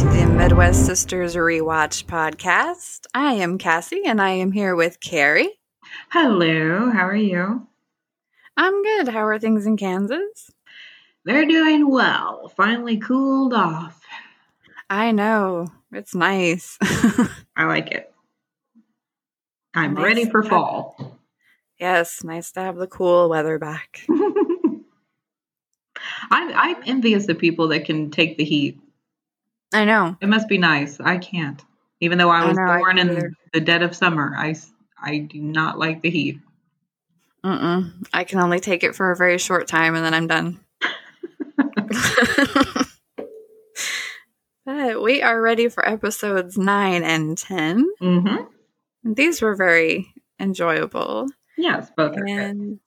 to the Midwest Sisters Rewatch podcast. I am Cassie and I am here with Carrie. Hello, how are you? I'm good. How are things in Kansas? They're doing well. Finally cooled off. I know. It's nice. I like it. I'm Nice ready for fall. yes, nice to have the cool weather back. I'm, I'm envious of people that can take the heat. I know. It must be nice. I can't. Even though I I was know, born can't in either. the dead of summer, I, I do not like the heat. Mm-mm. I can only take it for a very short time and then I'm done. but we are ready for episodes 9 and 10. Mm-hmm. These were very enjoyable. Yes, both are good. And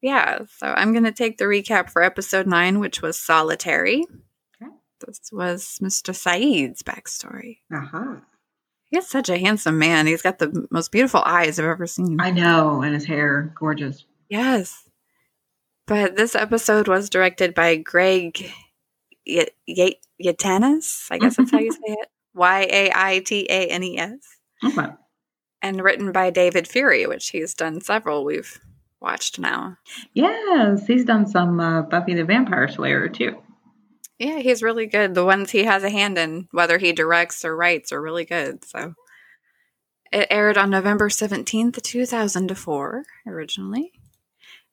yeah, so I'm going to take the recap for episode nine, which was Solitary. This was Mr. Sayid's backstory. Aha. He's such a handsome man. He's got the most beautiful eyes I've ever seen. I know, and his hair, gorgeous. yes. But this episode was directed by Greg Y- Y- Yaitanes. I guess that's how you say it. Y A I T A N E S. Okay. And written by David Fury, which he's done several we've watched now. Yes, he's done some uh, Buffy the Vampire Slayer too. Yeah, he's really good. The ones he has a hand in, whether he directs or writes, are really good. So it aired on November 17th, 2004, originally.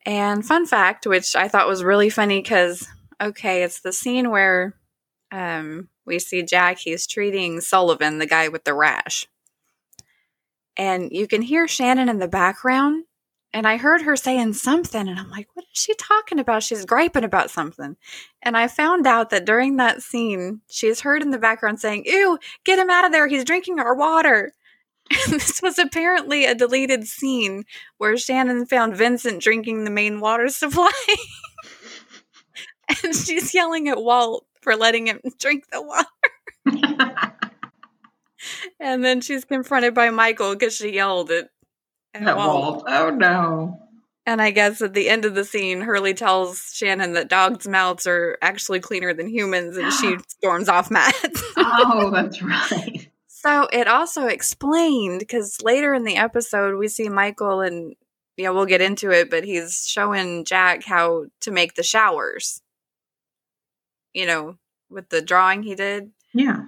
And fun fact, which I thought was really funny because, okay, it's the scene where um, we see Jack, he's treating Sullivan, the guy with the rash. And you can hear Shannon in the background. And I heard her saying something, and I'm like, what is she talking about? She's griping about something. And I found out that during that scene, she's heard in the background saying, Ew, get him out of there. He's drinking our water. And this was apparently a deleted scene where Shannon found Vincent drinking the main water supply. and she's yelling at Walt for letting him drink the water. And then she's confronted by Michael because she yelled at, Walt. Walt. Oh no. And I guess at the end of the scene, Hurley tells Shannon that dogs' mouths are actually cleaner than humans, and she storms off mad. Oh, that's right. so it also explained because later in the episode, we see Michael, and yeah, we'll get into it, but he's showing Jack how to make the showers. You know, with the drawing he did. Yeah.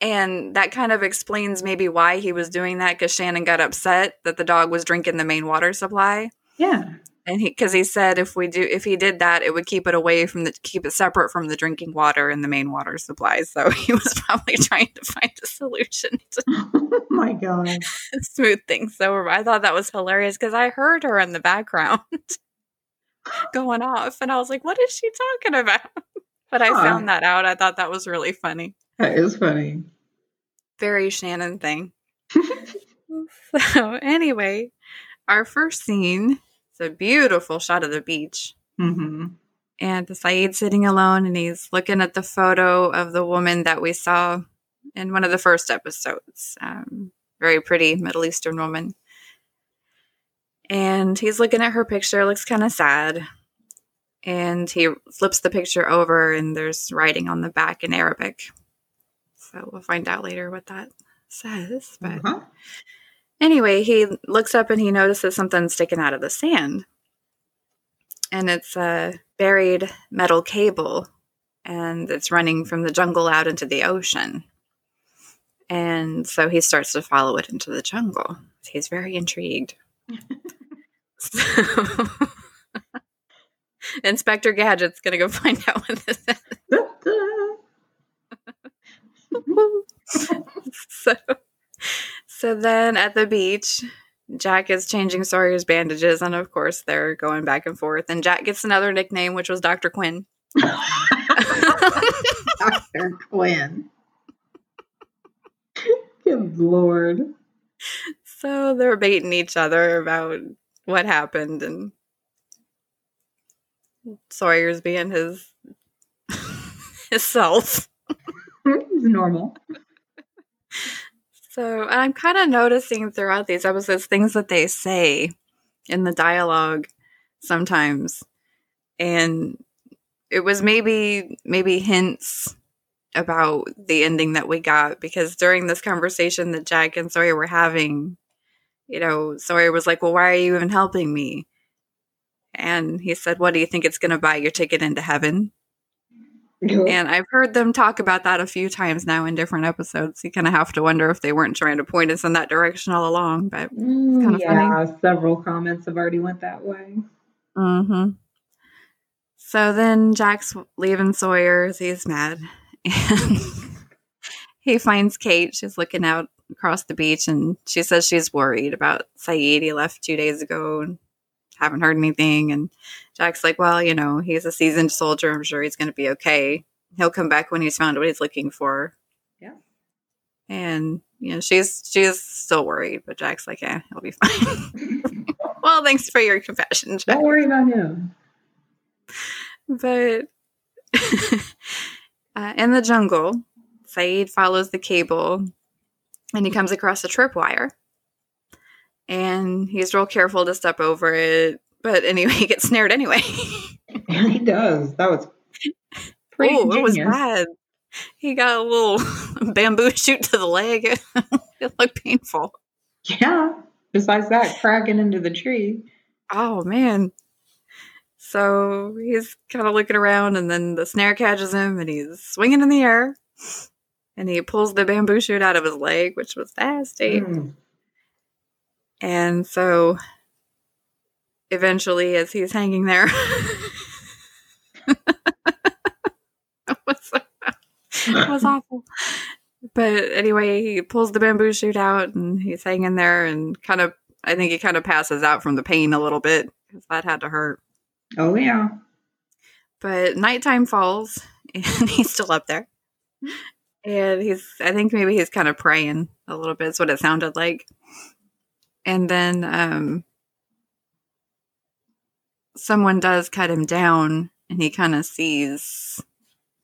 And that kind of explains maybe why he was doing that because Shannon got upset that the dog was drinking the main water supply. Yeah. and he because he said if we do if he did that it would keep it away from the keep it separate from the drinking water and the main water supply so he was probably trying to find a solution to oh my god. smooth things over i thought that was hilarious because i heard her in the background going off and i was like what is she talking about but i Huh. found that out i thought that was really funny That is funny. very shannon thing so anyway our first scene is a beautiful shot of the beach hmm and the Sayid sitting alone and he's looking at the photo of the woman that we saw in one of the first episodes. Um, very pretty Middle Eastern woman. And he's looking at her picture, looks kind of sad. And he flips the picture over and there's writing on the back in Arabic. So we'll find out later what that says. But Uh-huh. Anyway, he looks up and he notices something sticking out of the sand. And it's a buried metal cable, and it's running from the jungle out into the ocean. And so he starts to follow it into the jungle. He's very intrigued. so, Inspector Gadget's going to go find out what this is. so, so then at the beach, Jack is changing Sawyer's bandages, and of course they're going back and forth. And Jack gets another nickname, which was Doctor Quinn. Dr. Quinn. Good lord. so they're baiting each other about what happened, and Sawyer's being his his self. It's normal. So and I'm kind of noticing throughout these episodes things that they say in the dialogue sometimes. And it was maybe maybe hints about the ending that we got because during this conversation that Jack and Sawyer were having, you know, Sawyer was like, Well, why are you even helping me? And he said, What do you think it's going to buy your ticket into heaven? And I've heard them talk about that a few times now in different episodes. You kind of have to wonder if they weren't trying to point us in that direction all along, but Mm, yeah, several comments have already went that way. Mm-hmm. So then Jack's leaving Sawyer's. He's mad. And he finds Kate. She's looking out across the beach and she says she's worried about Sayid. He left two days ago and haven't heard anything. And Jack's like, well, you know, he's a seasoned soldier. I'm sure he's going to be okay. He'll come back when he's found what he's looking for. Yeah. And, you know, she's she's still worried, but Jack's like, yeah, he'll be fine. well, thanks for your compassion, Jack. Don't worry about him. But uh, in the jungle, Sayid follows the cable and he comes across a tripwire. And he's real careful to step over it. But anyway, he gets snared anyway. He does. That was pretty oh, it was bad. He got a little bamboo shoot to the leg. it looked painful. Yeah. Besides that, cracking into the tree. Oh, man. So he's kind of looking around, and then the snare catches him, and he's swinging in the air. And he pulls the bamboo shoot out of his leg, which was nasty. Mm. And so eventually, as he's hanging there, it was, it was awful. But anyway, he pulls the bamboo shoot out and he's hanging there and kind of, I think he kind of passes out from the pain a little bit because that had to hurt. Oh, yeah. But nighttime falls and he's still up there. And he's, I think maybe he's kind of praying a little bit. Is what it sounded like. And then um, someone does cut him down and he kind of sees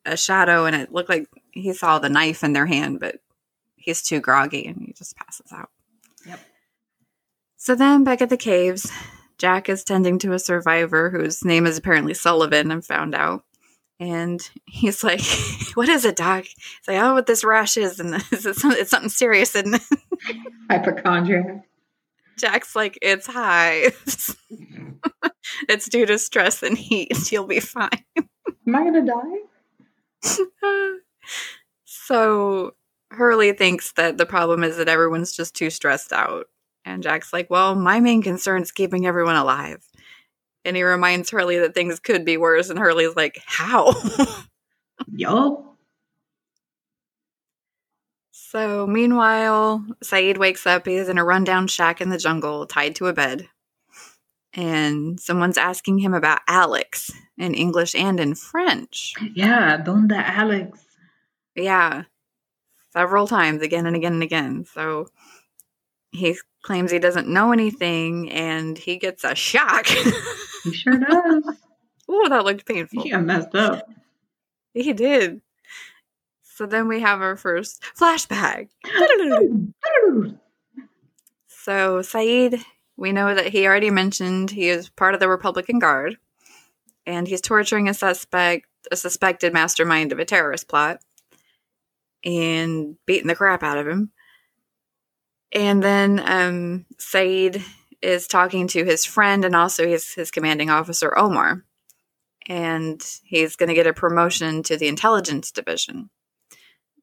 a shadow and it looked like he saw the knife in their hand, but he's too groggy and he just passes out. Yep. So then back at the caves, Jack is tending to a survivor whose name is apparently Sullivan, and found out. And he's like, What is it, Doc? He's like, Oh, what this rash is, and this is it's something serious. And Hypochondriac. Jack's like, It's hives. it's due to stress and heat. You'll be fine. Am I going to die? so Hurley thinks that the problem is that everyone's just too stressed out. And Jack's like, Well, my main concern is keeping everyone alive. And he reminds Hurley that things could be worse. And Hurley's like, How? Yup. So meanwhile, Sayid wakes up. He's in a rundown shack in the jungle, tied to a bed. And someone's asking him about Alex in English and in French. Yeah, Donda Alex. Yeah. Several times, again and again and again. So he claims he doesn't know anything and he gets a shock. He sure does. oh, that looked painful. He got messed up. He did. So then we have our first flashback. So Sayid, we know that he already mentioned he is part of the Republican Guard, and he's torturing a suspect, a suspected mastermind of a terrorist plot, and beating the crap out of him. And then um, Sayid is talking to his friend and also his his commanding officer Omar, and he's going to get a promotion to the intelligence division.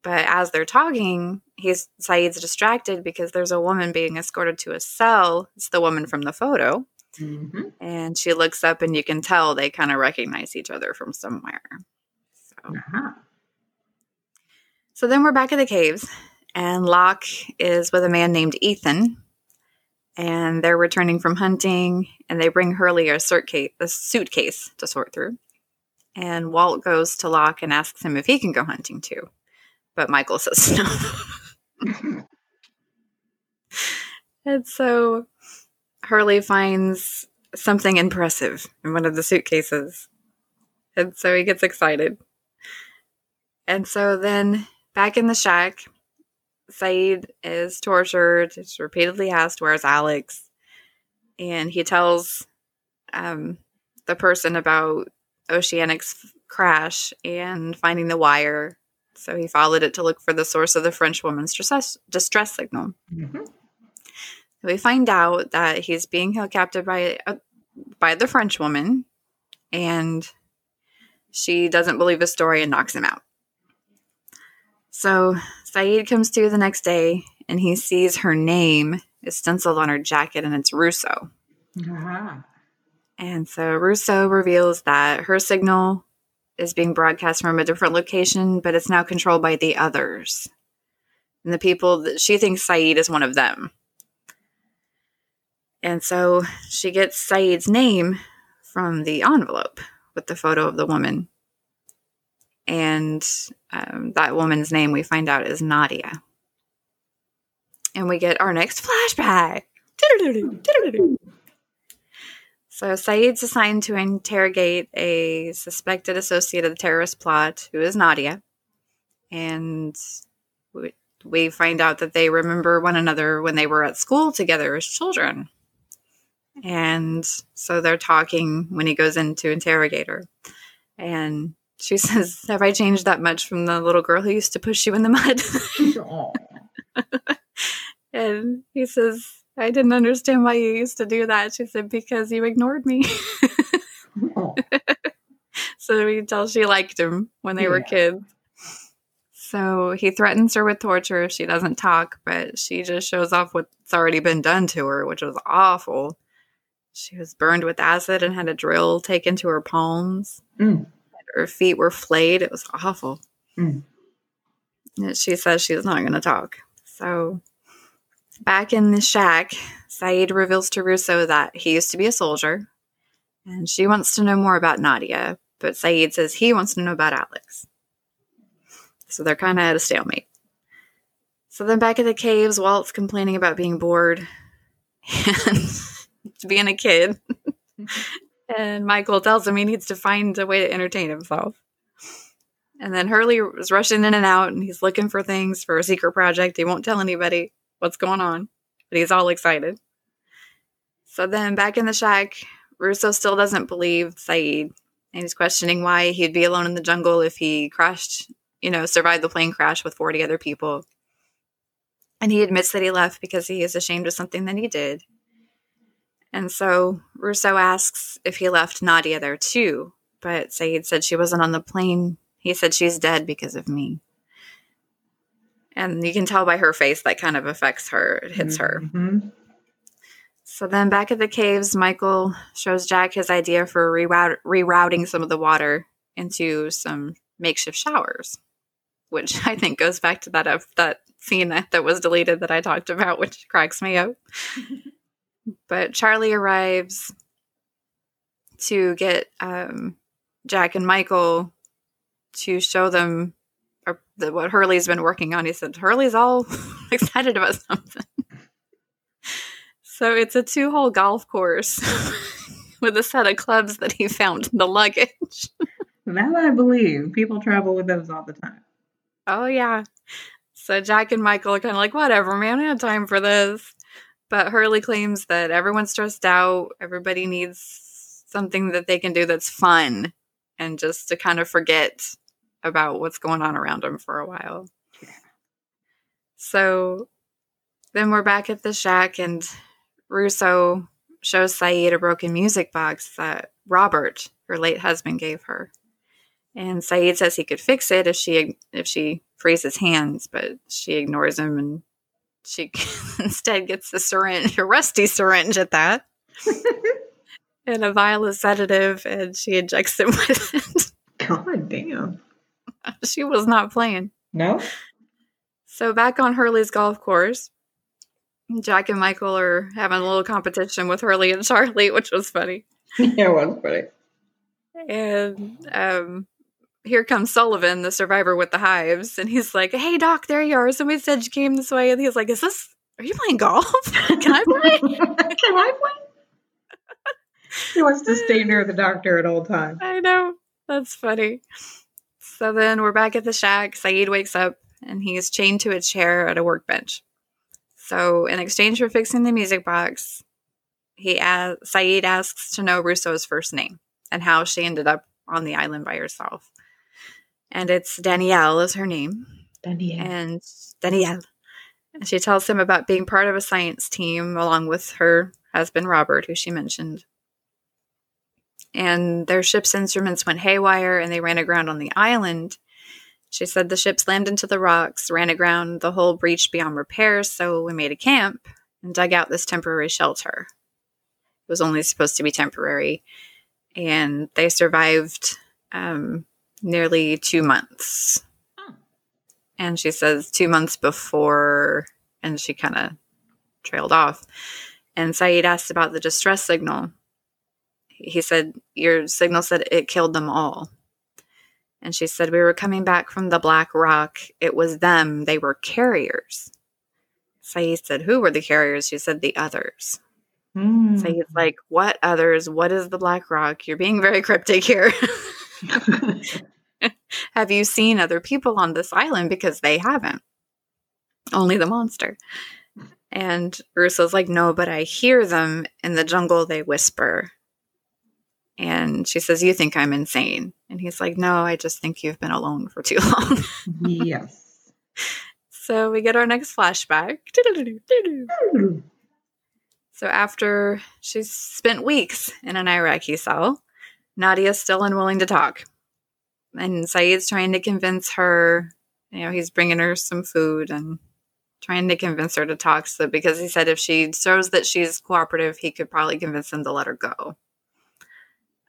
But as they're talking, he's Sayid's distracted because there's a woman being escorted to a cell. It's the woman from the photo. hmm And she looks up and you can tell they kind of recognize each other from somewhere. So Uh-huh. So then we're back at the caves, and Locke is with a man named Ethan, and they're returning from hunting, and they bring Hurley a, suitcase, a suitcase to sort through. And Walt goes to Locke and asks him if he can go hunting too, but Michael says no. and so Hurley finds something impressive in one of the suitcases, and so he gets excited. And so then back in the shack, Sayid is tortured. He's repeatedly asked, Where's Alex? And he tells um, the person about Oceanic's crash and finding the wire So he followed it to look for the source of the French woman's distress, distress signal. Mhm. We find out that he's being held captive by uh, by the French woman, and she doesn't believe his story and knocks him out. So Sayid comes to the next day, and he sees her name is stenciled on her jacket, and it's Rousseau. Aha. And so Rousseau reveals that her signal is being broadcast from a different location, but it's now controlled by the others. And the people that she thinks Sayid is one of them. And so she gets Sayid's name from the envelope with the photo of the woman. And um, that woman's name we find out is Nadia. And we get our next flashback. So Sayid's assigned to interrogate a suspected associate of the terrorist plot, who is Nadia. And we, we find out that they remember one another when they were at school together as children. And so they're talking when he goes in to interrogate her. And she says, Have I changed that much from the little girl who used to push you in the mud? And he says, I didn't understand why you used to do that. She said, Because you ignored me. So we tell she liked him when they were kids. So he threatens her with torture if she doesn't talk, but she just shows off what's already been done to her, which was awful. She was burned with acid and had a drill taken to her palms. Mm. Her feet were flayed. It was awful. Mm. She says she's not going to talk. So back in the shack, Sayid reveals to Rousseau that he used to be a soldier and she wants to know more about Nadia, but Sayid says he wants to know about Alex. So they're kind of at a stalemate. So then back at the caves, Walt's complaining about being bored and being a kid. and Michael tells him he needs to find a way to entertain himself. And then Hurley was rushing in and out, and he's looking for things for a secret project. He won't tell anybody what's going on, but he's all excited. So then back in the shack, Rousseau still doesn't believe Sayid, and he's questioning why he'd be alone in the jungle if he crashed, you know, survived the plane crash with 40 other people. And he admits that he left because he is ashamed of something that he did. And so Rousseau asks if he left Nadia there too, but Sayid said she wasn't on the plane. He said she's dead because of me. And you can tell by her face that kind of affects her. It hits her. Mhm. So then back at the caves, Michael shows Jack his idea for reroute- rerouting some of the water into some makeshift showers, which I think goes back to that uh, that scene that that was deleted that I talked about, which cracks me up. but Charlie arrives to get um, Jack and Michael to show them uh, the, what Hurley's been working on. He said Hurley's all excited about something. So it's a two hole golf course with a set of clubs that he found in the luggage. That I believe. People travel with those all the time. Oh, yeah. So Jack and Michael are kind of like, whatever, man, I have time for this. But Hurley claims that everyone's stressed out. Everybody needs something that they can do that's fun and just to kind of forget about what's going on around him for a while. Yeah. So then we're back at the shack, and Rousseau shows Sayid a broken music box that Robert, her late husband, gave her. And Sayid says he could fix it if she if she frees his hands, but she ignores him and she instead gets the syringe, a rusty syringe at that, and a vial of sedative, and she injects him with it. God damn. she was not playing. No? So back on Hurley's golf course, Jack and Michael are having a little competition with Hurley and Charlie, which was funny. yeah, it was pretty. And um, here comes Sullivan, the survivor with the hives, and he's like, "Hey, Doc, there you are. Somebody said you came this way." And he's like, "Is this? Are you playing golf? Can I play?" Can I play? he wants to stay near the doctor at all times. I know. That's funny. So then we're back at the shack. Sayid wakes up and he's chained to a chair at a workbench. So in exchange for fixing the music box, he as- Sayid asks to know Rousseau's first name and how she ended up on the island by herself. and it's Danielle is her name. Danielle. And Danielle. And she tells him about being part of a science team along with her husband Robert, who she mentioned. And their ship's instruments went haywire and they ran aground on the island. She said the ship slammed into the rocks, ran aground, the hull breached beyond repairs, so we made a camp and dug out this temporary shelter. It was only supposed to be temporary. And they survived um, nearly two months. Oh. And she says two months before, and she kind of trailed off. And Sayid asked about the distress signal. He said, Your signal said it killed them all. And she said, We were coming back from the Black Rock. It was them. They were carriers. Sayid said, Who were the carriers? She said, The others. Mm. Sayid's like, What others? What is the Black Rock? You're being very cryptic here. Have you seen other people on this island? Because they haven't. Only the monster. And Rousseau's like, No, but I hear them in the jungle. They whisper. And she says, You think I'm insane? And he's like, No, I just think you've been alone for too long. yes. so we get our next flashback. So after she's spent weeks in an Iraqi cell, Nadia's still unwilling to talk. And Sayid's trying to convince her, you know, he's bringing her some food and trying to convince her to talk. So because he said if she shows that she's cooperative, he could probably convince him to let her go.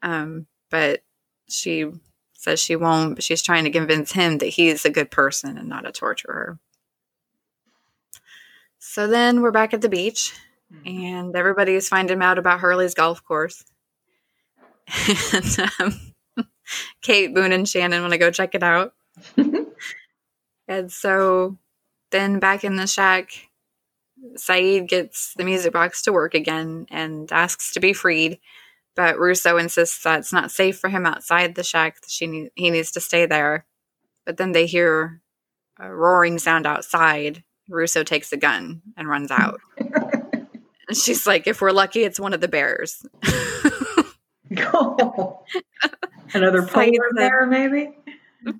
Um, but she says she won't, but she's trying to convince him that he's a good person and not a torturer. So then we're back at the beach and everybody is finding out about Hurley's golf course. and um, Kate, Boone, and Shannon want to go check it out. and so then back in the shack, Sayid gets the music box to work again and asks to be freed. But Rousseau insists that it's not safe for him outside the shack. That she need, he needs to stay there. But then they hear a roaring sound outside. Rousseau takes a gun and runs out. And she's like, if we're lucky, it's one of the bears. Another Saeed polar bear, maybe?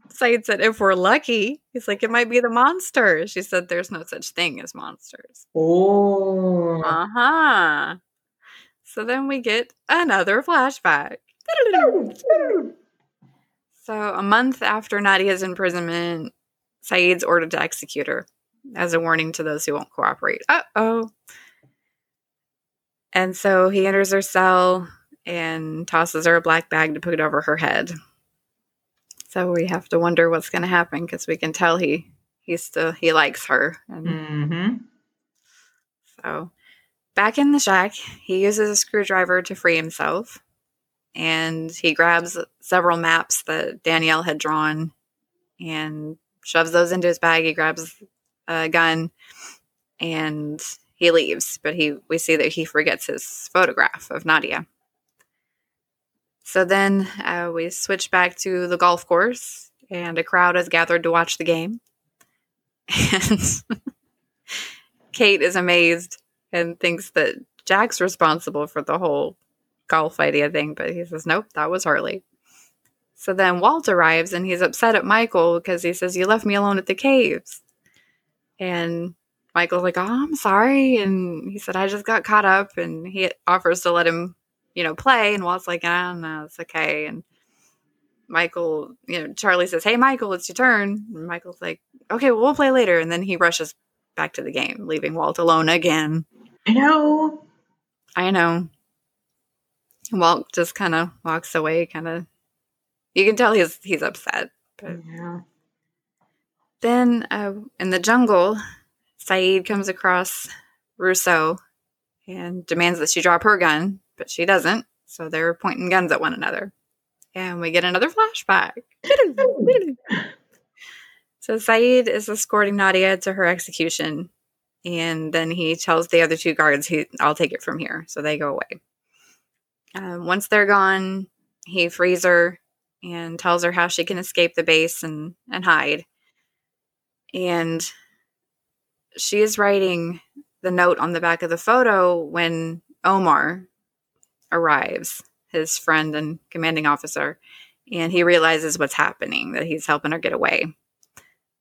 Said, if we're lucky, he's like, it might be the monster. She said, there's no such thing as monsters. Oh. Uh huh. So then we get another flashback. So a month after Nadia's imprisonment, Sayid's ordered to execute her as a warning to those who won't cooperate. Uh oh. And so he enters her cell and tosses her a black bag to put it over her head. So we have to wonder what's going to happen because we can tell he he still he likes her. And Mm-hmm. so back in the shack, he uses a screwdriver to free himself. And he grabs several maps that Danielle had drawn and shoves those into his bag. He grabs a gun and he leaves. But he we see that he forgets his photograph of Nadia. So then uh, we switch back to the golf course, and a crowd has gathered to watch the game. And Kate is amazed and thinks that Jack's responsible for the whole golf idea thing, but he says, nope, that was Hurley. So then Walt arrives and he's upset at Michael because he says, You left me alone at the caves. And Michael's like, Oh, I'm sorry. And he said, I just got caught up. And he offers to let him, you know, play. And Walt's like, Ah, no, it's okay. And Michael, you know, Charlie says, Hey, Michael, it's your turn. And Michael's like, Okay, well, we'll play later. And then he rushes back to the game, leaving Walt alone again. I know. I know. Walt just kind of walks away, kind of. You can tell he's he's upset. But Yeah. then uh, in the jungle, Sayid comes across Rousseau and demands that she drop her gun, but she doesn't. So they're pointing guns at one another, and we get another flashback. so Sayid is escorting Nadia to her execution, and then he tells the other two guards, "He, I'll take it from here." So they go away. Um, once they're gone, he frees her and tells her how she can escape the base and, and hide. And she is writing the note on the back of the photo when Omar arrives, his friend and commanding officer, and he realizes what's happening, that he's helping her get away.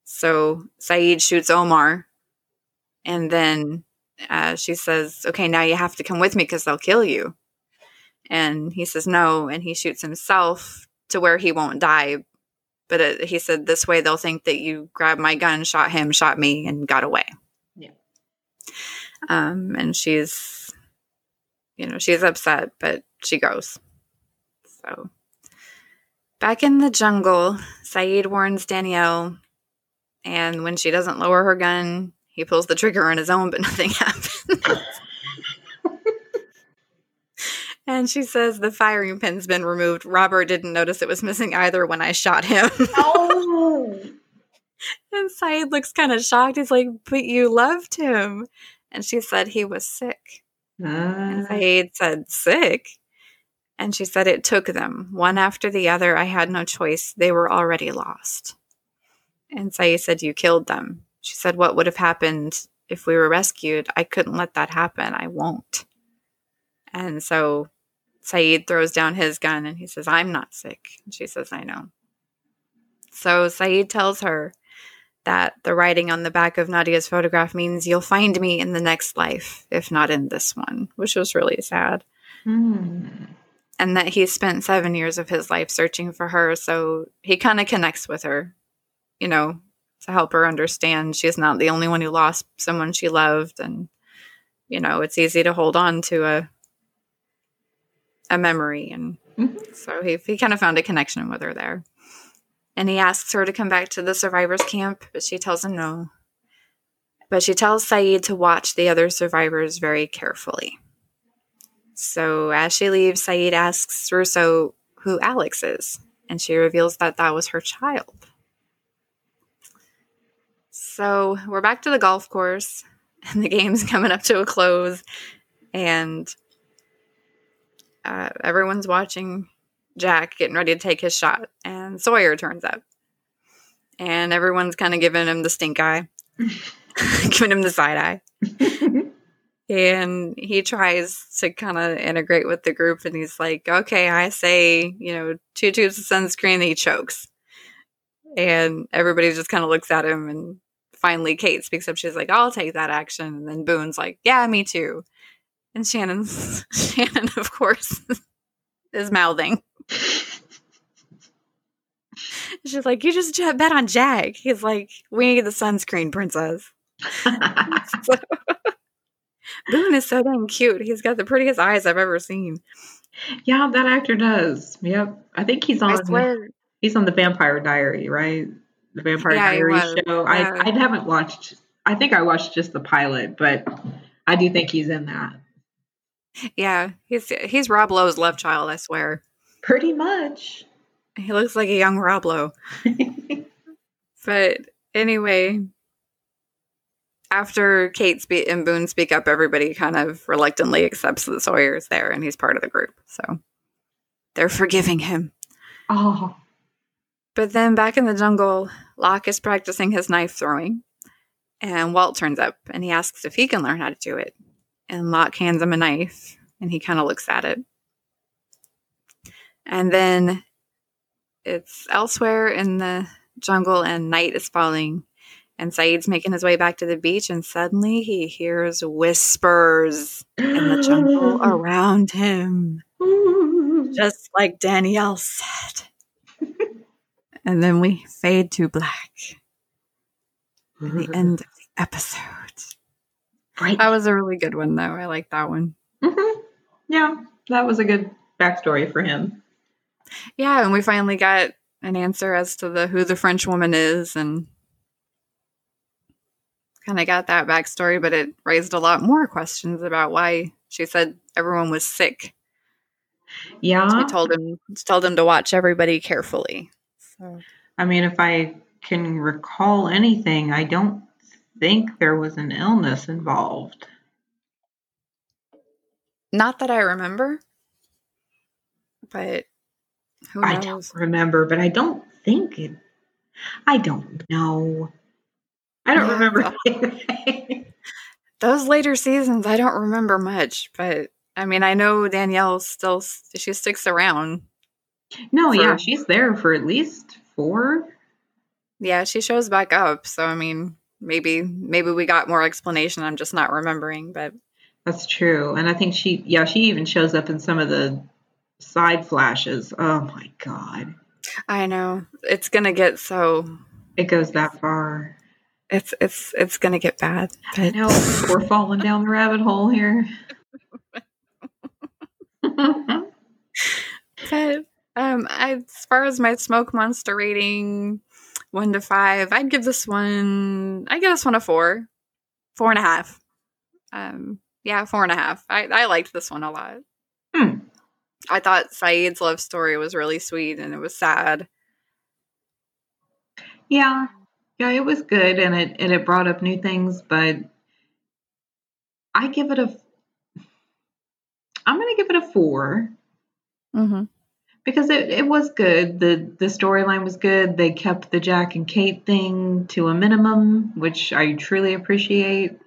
So Sayid shoots Omar, and then uh, she says, Okay, now you have to come with me because they'll kill you. And he says no, and he shoots himself to where he won't die. But it, he said, This way they'll think that you grabbed my gun, shot him, shot me, and got away. Yeah. Um, and she's, you know, she's upset, but she goes. So back in the jungle, Sayid warns Danielle, and when she doesn't lower her gun, he pulls the trigger on his own, but nothing happens. and she says the firing pin's been removed. Robert didn't notice it was missing either when I shot him. Oh. and Sayid looks kind of shocked. He's like, But you loved him. And she said he was sick. And Ah. Sayid said, Sick? And she said, It took them. One after the other. I had no choice. They were already lost. And Sayid said, You killed them. She said, What would have happened if we were rescued? I couldn't let that happen. I won't. And so Sayid throws down his gun and he says, I'm not sick. And she says, I know. So Sayid tells her that the writing on the back of Nadia's photograph means you'll find me in the next life, if not in this one, which was really sad. Hmm. And that he spent seven years of his life searching for her. So he kind of connects with her, you know, to help her understand she's not the only one who lost someone she loved. And, you know, it's easy to hold on to a a memory. And Mhm. so he, he kind of found a connection with her there. And he asks her to come back to the survivors camp but she tells him no. But she tells sayid to watch the other survivors very carefully. So as she leaves sayid asks rousseau who alex is. And she reveals that that was her child so we're back to the golf course and the game's coming up to a close and uh, everyone's watching Jack getting ready to take his shot, and Sawyer turns up, and everyone's kind of giving him the stink eye, giving him the side eye, and he tries to kind of integrate with the group, and he's like, "Okay, I say, you know, two tubes of sunscreen," and he chokes, and everybody just kind of looks at him, and finally Kate speaks up. She's like, "I'll take that action," and then Boone's like, "Yeah, me too." And Shannon's Shannon, of course, is mouthing. She's like, "You just bet on Jack." He's like, "We need the sunscreen, princess." So- Boone is so dang cute. He's got the prettiest eyes I've ever seen. yeah, that actor does. Yep. I think he's I on swear. he's on the Vampire Diary, right? The Vampire Yeah, was. show. Yeah. I I haven't watched I think I watched just the pilot, but I do think he's in that. Yeah, he's he's Rob Lowe's love child. I swear. Pretty much. He looks like a young Rob Lowe. But anyway, after Kate spe- and Boone speak up, everybody kind of reluctantly accepts that Sawyer's there and he's part of the group. So they're forgiving him. oh. But then back in the jungle, Locke is practicing his knife throwing, and Walt turns up and he asks if he can learn how to do it. And Locke hands him a knife and he kind of looks at it. And then it's elsewhere in the jungle and night is falling. And Sayid's making his way back to the beach, and suddenly he hears whispers in the jungle around him just like Danielle said. And then we fade to black. At the end of the episode. Right. That was a really good one, though. I like that one. Mhm. Yeah, that was a good backstory for him. Yeah, and we finally got an answer as to the who the French woman is, and kind of got that backstory. But it raised a lot more questions about why she said everyone was sick. Yeah. She told him told him to watch everybody carefully. So I mean, if I can recall anything, I don't think there was an illness involved. Not that I remember, but who I don't remember, but I don't think it. I don't know. I don't Yeah, remember anything. Those later seasons, I don't remember much, but I mean, I know Danielle still she sticks around. No, For- yeah, she's there for at least four. Yeah, she shows back up. So I mean, maybe maybe we got more explanation. I'm just not remembering. But That's true. And I think she, yeah, she even shows up in some of the side flashes. Oh my God. I know it's gonna get so It goes that far. it's it's it's gonna get bad. I But know we're falling down the rabbit hole here. but um, I, as far as my smoke monster rating, one to five, I'd give this one. I give this one a four, four and a half. Um, yeah, four and a half. I I liked this one a lot. Hmm. I thought Sayid's love story was really sweet and it was sad. yeah. Yeah, it was good and it and it brought up new things, but I give it a I'm gonna give it a four. Mm-hmm. Because it, it was good. The the storyline was good. They kept the Jack and Kate thing to a minimum, which I truly appreciate.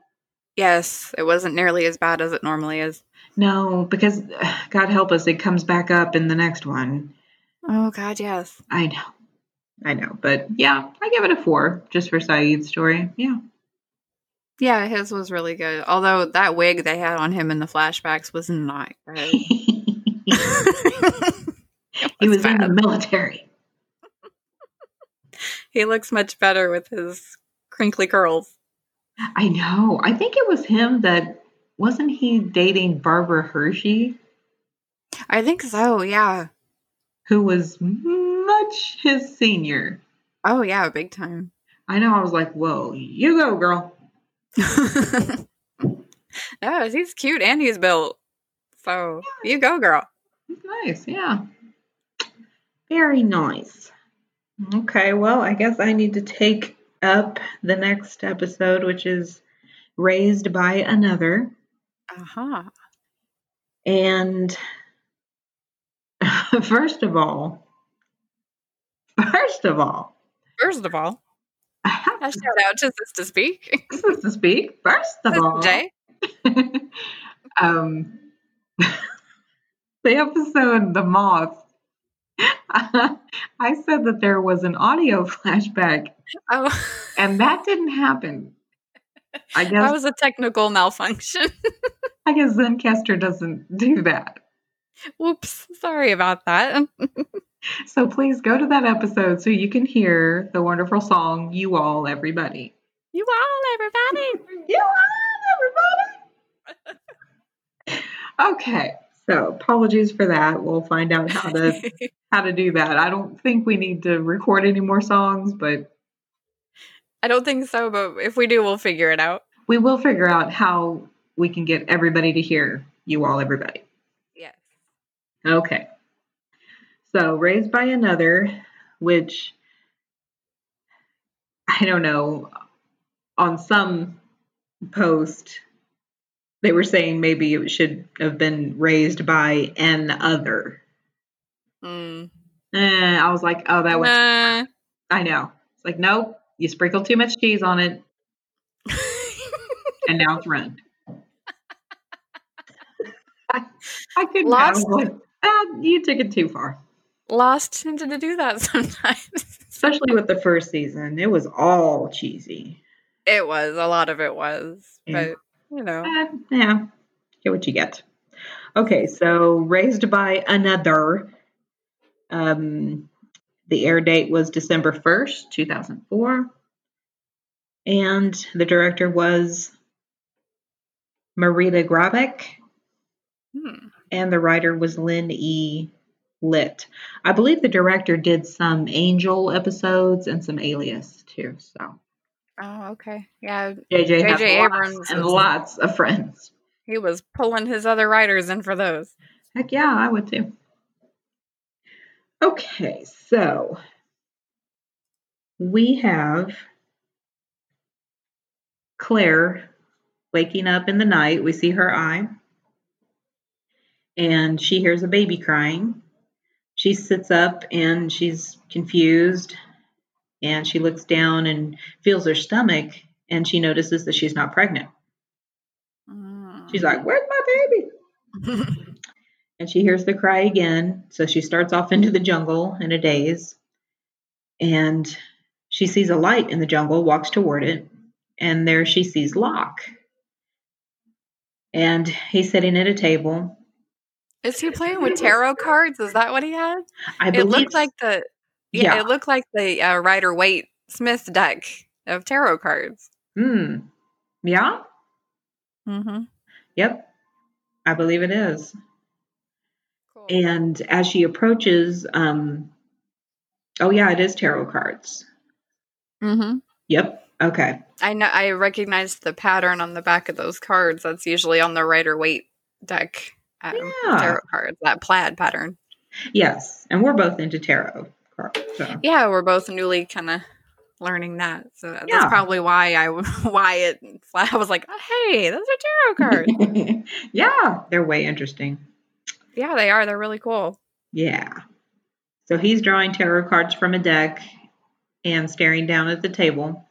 Yes, it wasn't nearly as bad as it normally is. No, because God help us, it comes back up in the next one. Oh God, yes. I know. I know. But yeah, I give it a four just for Sayid's story. Yeah. Yeah, his was really good. Although that wig they had on him in the flashbacks was not good. he was in the military. He looks much better with his crinkly curls. I know. I think it was him that wasn't he dating Barbara Hershey? I think so, yeah. who was much his senior. Oh yeah, big time. I know. I was like, "Whoa, you go, girl." no, he's cute and he's built. So you go, girl. He's nice, yeah. Very nice. Okay, well, I guess I need to take up the next episode, which is raised by another, Uh-huh. and first of all, first of all, First of all, I have a shout out to Speak. to speak. First of all, Jay. um, the episode "The Moth." I said that there was an audio flashback, Oh, and that didn't happen. I guess that was a technical malfunction. I guess Zencastr doesn't do that. Whoops. Sorry about that. So please go to that episode so you can hear the wonderful song "You All Everybody." You all, everybody. You all everybody. Okay, so apologies for that. We'll find out how to how to do that. I don't think we need to record any more songs, but I don't think so, but if we do, we'll figure it out. we will figure out how we can get everybody to hear "You All Everybody." Yes. Okay. So, Raised by Another, which I don't know, on some post, they were saying maybe it should have been raised by an other. Mm. Eh, I was like, oh, that was, Nah. I know. It's like, nope, you sprinkled too much cheese on it, and now it's ruined. I, I couldn't. Lost. like, ah, you took it too far. Lost tended to do that sometimes. especially with the first season. It was all cheesy. It was. A lot of it was. Yeah. But, you know. Eh, yeah, get what you get. Okay, so raised by another. Um, the air date was December first, two thousand four, and the director was Marita Grabiak, Hmm. and the writer was Lynne E. Litt. I believe the director did some Angel episodes and some Alias too. So Oh, okay. Yeah. JJ, J.J. lots Abrams and is- lots of friends. He was pulling his other writers in for those. Heck yeah, I would too. Okay, so we have Claire waking up in the night. We see her eye, and she hears a baby crying. She sits up and she's confused, and she looks down and feels her stomach, and she notices that she's not pregnant. Mm. She's like, Where's my baby? And she hears the cry again. So she starts off into the jungle in a daze. And she sees a light in the jungle, walks toward it. And there she sees Locke. And he's sitting at a table. Is he playing with tarot cards? Is that what he had? I believe It believe looked like the yeah, Yeah. it looked like the uh, Rider Waite Smith deck of tarot cards. Hmm. Yeah? Mm-hmm. Yep. I believe it is. And as she approaches, um, oh yeah, it is tarot cards. mm-hmm. Yep. Okay. I know I recognized the pattern on the back of those cards. That's usually on the Rider Waite deck. Um, Yeah. tarot cards, that plaid pattern. Yes. And we're both into tarot cards. So. Yeah, we're both newly kind of learning that, so that's Yeah. probably why I why it I was like, oh, hey, those are tarot cards. yeah, they're way interesting. Yeah, they are. They're really cool. Yeah. So he's drawing tarot cards from a deck and staring down at the table.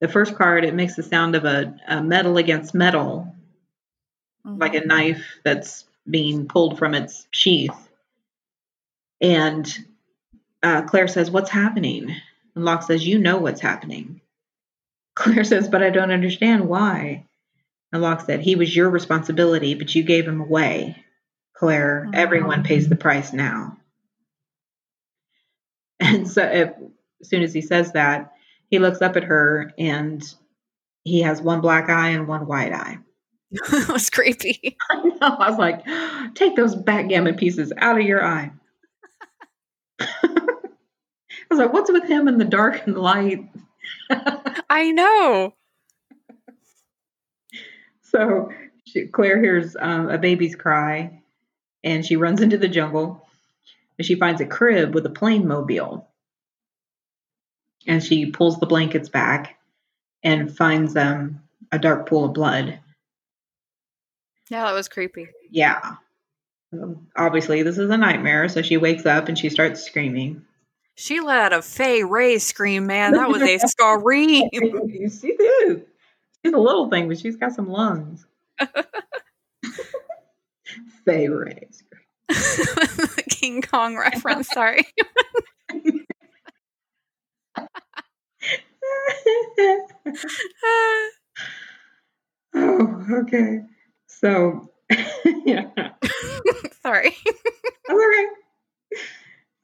The first card, it makes the sound of a, a metal against metal, like a knife that's being pulled from its sheath. And uh, Claire says, What's happening? And Locke says, You know what's happening. Claire says, But I don't understand why. And Locke said, He was your responsibility, but you gave him away. Claire, everyone pays the price now. And so, if, as soon as he says that, he looks up at her and he has one black eye and one white eye. that was creepy. I know. I was like, take those backgammon pieces out of your eye. I was like, what's with him in the dark and light? I know. So she, Claire hears um, a baby's cry and she runs into the jungle and she finds a crib with a plane mobile. And she pulls the blankets back and finds um, a dark pool of blood. Yeah, that was creepy. Yeah. Obviously, this is a nightmare. So she wakes up and she starts screaming. She let out a Fay Wray scream, man. That was a scream. she did. She's a little thing, but she's got some lungs. Ray's. King Kong reference, sorry. oh, okay. So, yeah, sorry. that's okay.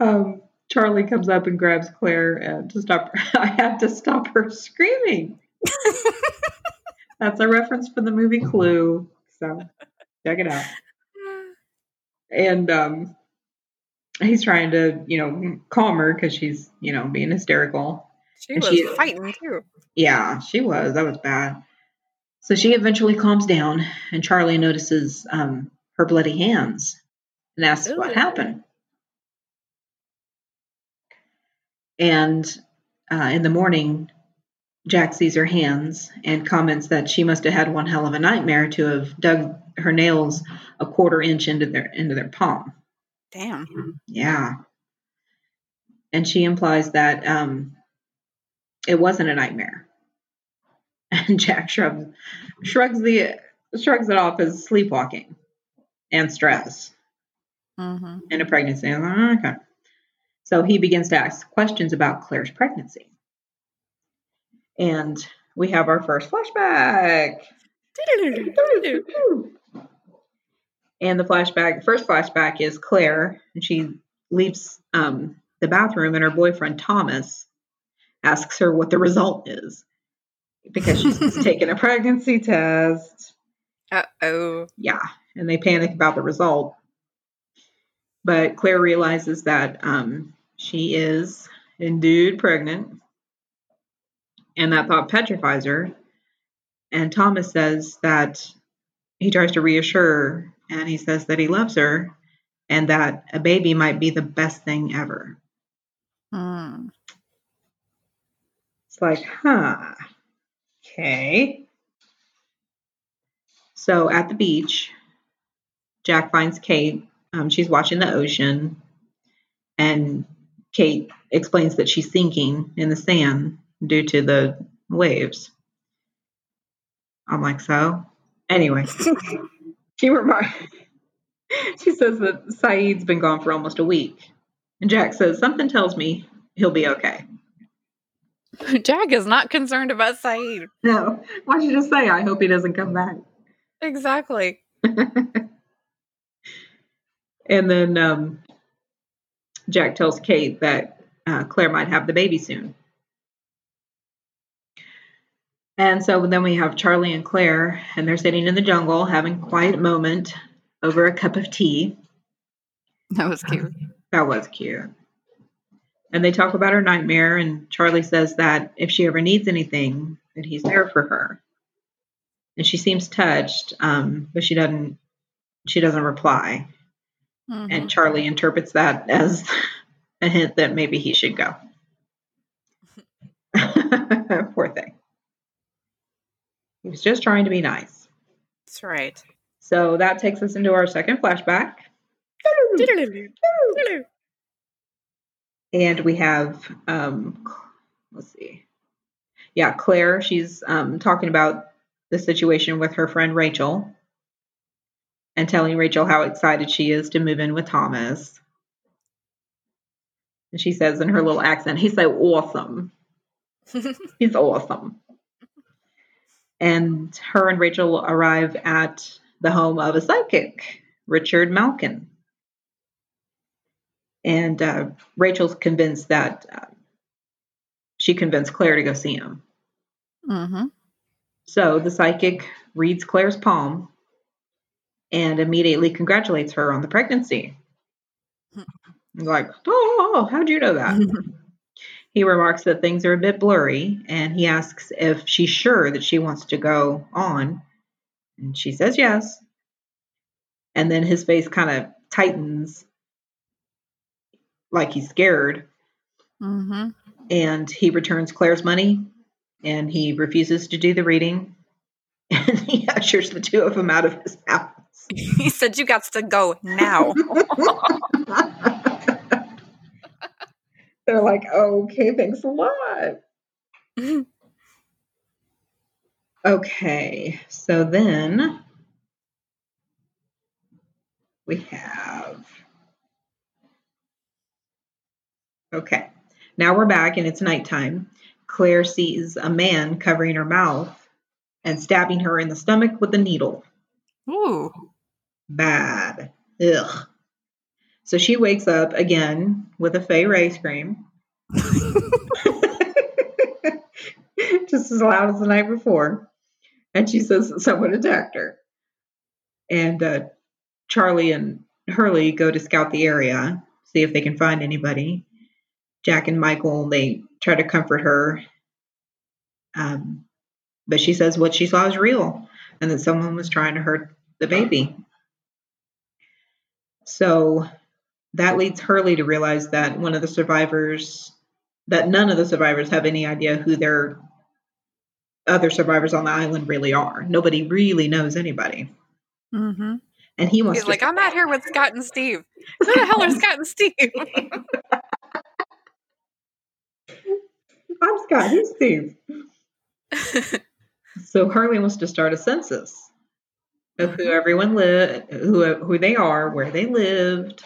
Um, Charlie comes up and grabs Claire and to stop. I have to stop her screaming. That's a reference for the movie Clue. So check it out. And um, he's trying to, you know, calm her because she's, you know, being hysterical. She And was she- fighting too. Yeah, she was. That was bad. So she eventually calms down, and Charlie notices um, her bloody hands and asks what happened. And uh, in the morning, Jack sees her hands and comments that she must have had one hell of a nightmare to have dug her nails a quarter inch into their into their palm. Damn. Yeah. And she implies that um, it wasn't a nightmare. And Jack shrugs shrugs the shrugs it off as sleepwalking and stress mm-hmm. in a pregnancy. Okay. So he begins to ask questions about Claire's pregnancy. And we have our first flashback. And the flashback, first flashback is Claire, and she leaves um, the bathroom, and her boyfriend Thomas asks her what the result is because she's taking a pregnancy test. Uh oh. Yeah, and they panic about the result. But Claire realizes that um, she is indeed pregnant, and that thought petrifies her. And Thomas says that he tries to reassure and he says that he loves her and that a baby might be the best thing ever. Hmm. It's like, huh, okay. So at the beach, Jack finds Kate. Um, she's watching the ocean, and Kate explains that she's sinking in the sand due to the waves. I'm like, so? Anyway, she, remar- she says that Sayid's been gone for almost a week. And Jack says, Something tells me he'll be okay. Jack is not concerned about Sayid. No. Why don't you just say, I hope he doesn't come back? Exactly. and then um, Jack tells Kate that uh, Claire might have the baby soon. And so then we have Charlie and Claire, and they're sitting in the jungle having a quiet moment over a cup of tea. That was cute. That was cute. And they talk about her nightmare, and Charlie says that if she ever needs anything, that he's there for her. And she seems touched, um, but she doesn't. She doesn't reply. Mhm. And Charlie interprets that as a hint that maybe he should go. Poor thing. He was just trying to be nice. That's right. So that takes us into our second flashback. And we have, um, let's see. Yeah, Claire, she's um, talking about the situation with her friend Rachel and telling Rachel how excited she is to move in with Thomas. And she says in her little accent, he's so awesome. He's awesome. And her and Rachel arrive at the home of a psychic, Richard Malkin. And uh, Rachel's convinced that uh, she convinced Claire to go see him. hmm So the psychic reads Claire's palm and immediately congratulates her on the pregnancy. Like, oh, how'd you know that? he remarks that things are a bit blurry and he asks if she's sure that she wants to go on. And she says yes. And then his face kind of tightens like he's scared. hmm And he returns Claire's money and he refuses to do the reading. And he ushers the two of them out of his house. He said, "You got to go now." They're like, okay, thanks a lot. Okay, so then we have. Okay, now we're back and it's nighttime. Claire sees a man covering her mouth and stabbing her in the stomach with a needle. Ooh. Bad. Ugh. So she wakes up again with a Fay Wray scream. Just as loud as the night before. And she says that someone attacked her. And uh, Charlie and Hurley go to scout the area, see if they can find anybody. Jack and Michael, they try to comfort her. Um, but she says what she saw is real and that someone was trying to hurt the baby. So that leads Hurley to realize that one of the survivors, that none of the survivors have any idea who their other survivors on the island really are. Nobody really knows anybody. hmm And he wants He's to like, "I'm out here with Scott and Steve. Who the hell are Scott and Steve?" I'm Scott, he's Steve. So Hurley wants to start a census of who everyone live, who who they are, where they lived,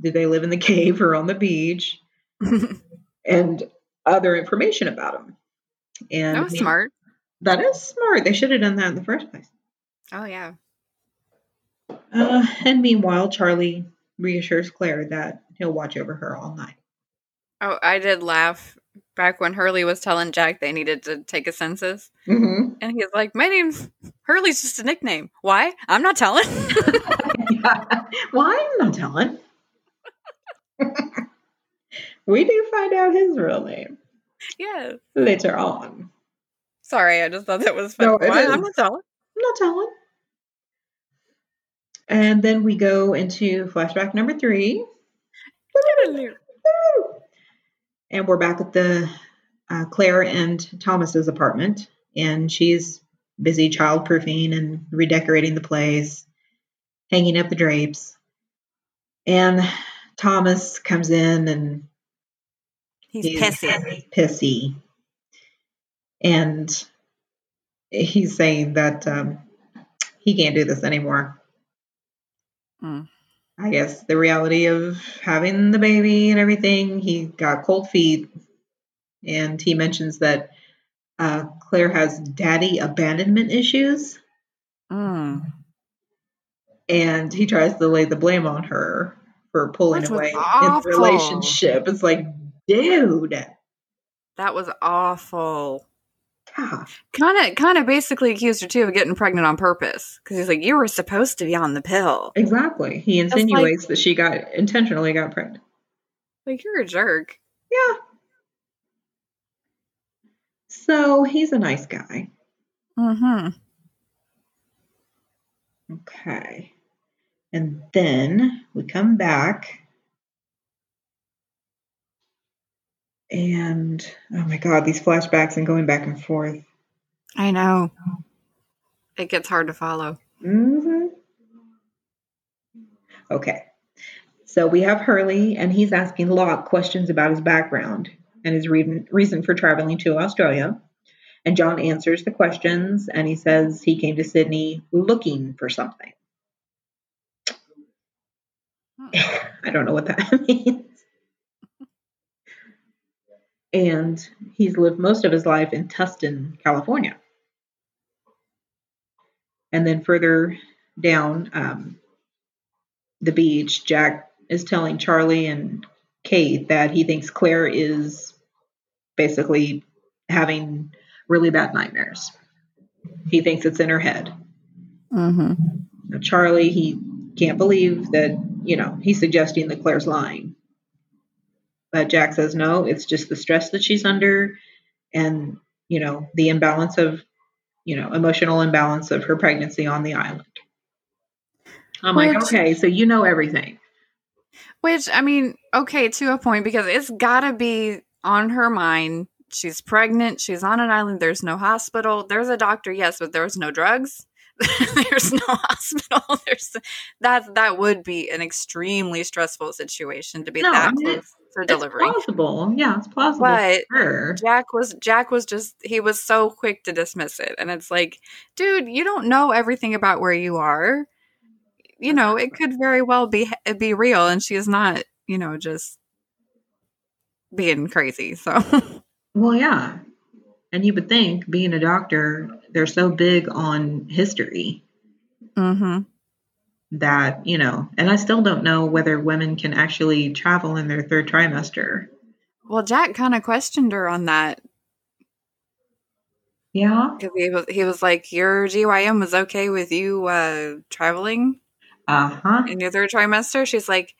do they live in the cave or on the beach, and other information about them. And that was smart. That is smart. They should have done that in the first place. Oh yeah. Uh, and meanwhile, Charlie reassures Claire that he'll watch over her all night. Oh, I did laugh back when Hurley was telling Jack they needed to take a census, Mm-hmm. and he's like, "My name's Hurley's just a nickname. Why? I'm not telling." well, I'm not telling. we do find out his real name Yes. later on. Sorry, I just thought that was funny. No, it Why? is. I'm not telling. I'm not telling. And then we go into flashback number three. And we're back at the uh, Claire and Thomas's apartment, and she's busy childproofing and redecorating the place, hanging up the drapes. And Thomas comes in and He's pissy. pissy. And he's saying that um, he can't do this anymore. Mm. I guess the reality of having the baby and everything. He got cold feet, and he mentions that uh, Claire has daddy abandonment issues, Mm. and he tries to lay the blame on her for pulling Which away in the relationship. It's like, dude, That was awful. Kind of, kind of, basically accused her too of getting pregnant on purpose because he's like, "You were supposed to be on the pill." exactly. He like- insinuates that she got intentionally got pregnant. Like you're a jerk. Yeah. So he's a nice guy. Mm-hmm. Okay. And then we come back. And oh my God, these flashbacks and going back and forth. I know. It gets hard to follow. hmm Okay. So we have Hurley, and he's asking Locke questions about his background and his reason, reason for traveling to Australia. And John answers the questions, and he says he came to Sydney looking for something. I don't know what that means. And he's lived most of his life in Tustin, California. And then further down um, the beach, Jack is telling Charlie and Kate that he thinks Claire is basically having really bad nightmares. He thinks it's in her head. Mm-hmm. Now, Charlie, he can't believe that, you know, he's suggesting that Claire's lying. But Jack says no, it's just the stress that she's under and, you know, the imbalance of, you know, emotional imbalance of her pregnancy on the island. I'm like, okay, so you know everything. Which I mean, okay, to a point because it's gotta be on her mind. She's pregnant. She's on an island. There's no hospital. There's a doctor, yes, but there's no drugs. there's no hospital. There's that. That would be an extremely stressful situation to be No, that I mean, close for delivery. plausible. Yeah, it's plausible But her. Jack was Jack was just he was so quick to dismiss it, and it's like, dude, you don't know everything about where you are. You know, it could very well be be real, and she is not, you know, just being crazy. So, Well, yeah. And you would think, being a doctor, they're so big on history hmm that, you know, and I still don't know whether women can actually travel in their third trimester. well, Jack kind of questioned her on that Yeah. because he was he was like, your GYN was okay with you uh, traveling Uh huh. in your third trimester. She's like,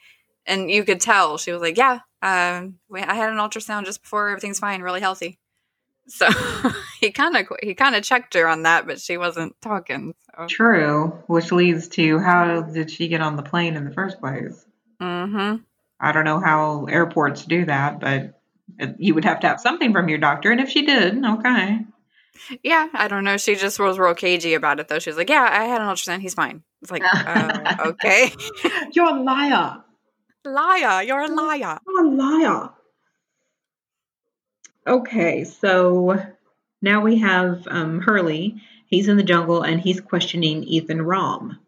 and you could tell she was like, yeah, um, I had an ultrasound just before. Everything's fine, really healthy. So he kind of he kind of checked her on that, but she wasn't talking. So. True. Which leads to how did she get on the plane in the first place? Mm-hmm. I don't know how airports do that, but you would have to have something from your doctor. And if she did, okay. Yeah, I don't know. She just was real cagey about it, though. She was like, "Yeah, I had an ultrasound. He's fine." It's like, uh, okay, You're a liar. liar. You're a liar. You're a liar. Okay, so now we have um, Hurley. He's in the jungle and he's questioning Ethan Rom.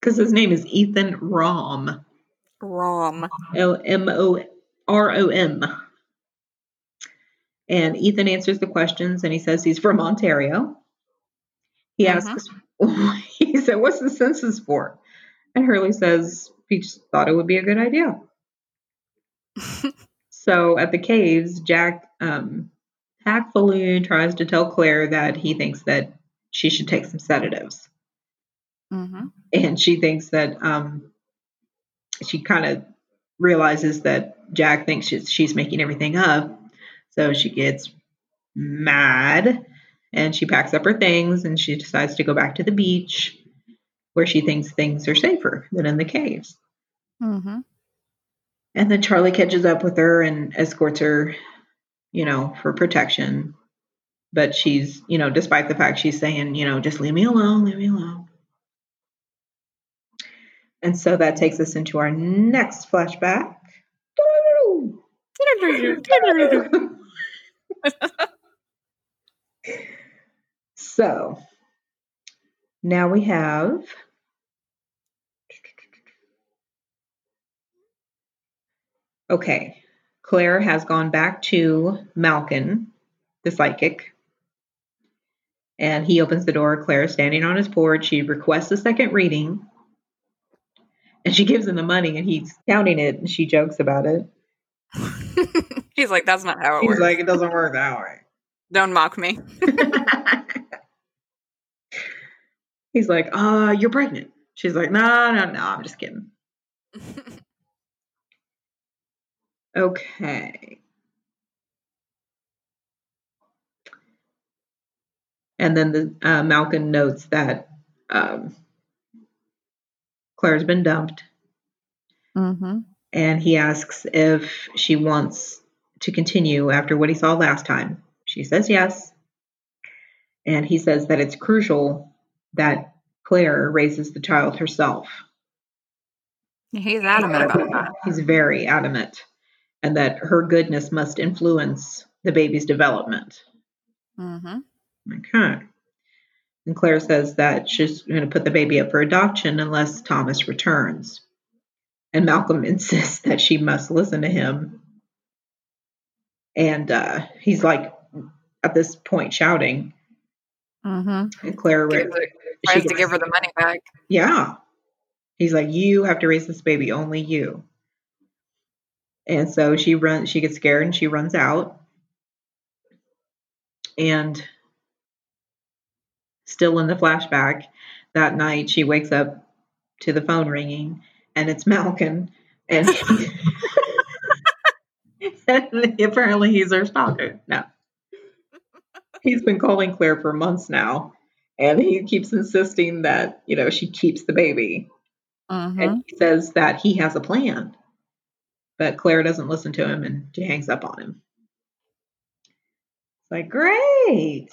Because his name is Ethan Rom. Rom. L M O R O M. And Ethan answers the questions and he says he's from Ontario. He Mhm. asks, he said, What's the census for? And Hurley says, He just thought it would be a good idea. So at the caves, Jack um, tactfully tries to tell Claire that he thinks that she should take some sedatives. hmm And she thinks that um, she kind of realizes that Jack thinks she's, she's making everything up. So she gets mad and she packs up her things and she decides to go back to the beach where she thinks things are safer than in the caves. hmm And then Charlie catches up with her and escorts her, you know, for protection. But she's, you know, despite the fact she's saying, you know, just leave me alone, leave me alone. And so that takes us into our next flashback. so now we have Okay. Claire has gone back to Malkin, the psychic, and he opens the door. Claire is standing on his porch. She requests a second reading, and she gives him the money, and he's counting it, and she jokes about it. He's like, that's not how it He's works. like, it doesn't work that way. Don't mock me. He's like, uh, you're pregnant. She's like, no, no, no, I'm just kidding. Okay. And then the uh, Malkin notes that um, Claire's been dumped, mm-hmm. and he asks if she wants to continue after what he saw last time. She says yes, and he says that it's crucial that Claire raises the child herself. He's adamant about that. He's very adamant, and that her goodness must influence the baby's development. Mm-hmm. Okay. And Claire says that she's going to put the baby up for adoption unless Thomas returns. And Malkin insists that she must listen to him. And uh, he's like, at this point, shouting. Mm-hmm. And Claire Gives her- tries to give her the money back. Yeah. He's like, you have to raise this baby, only you. And so she runs, she gets scared and she runs out. And still in the flashback, that night she wakes up to the phone ringing and it's Malkin. And, and apparently he's her stalker. No. He's been calling Claire for months now. And he keeps insisting that, you know, she keeps the baby. Mm-hmm. And he says that he has a plan. But Claire doesn't listen to him and she hangs up on him. It's like, great.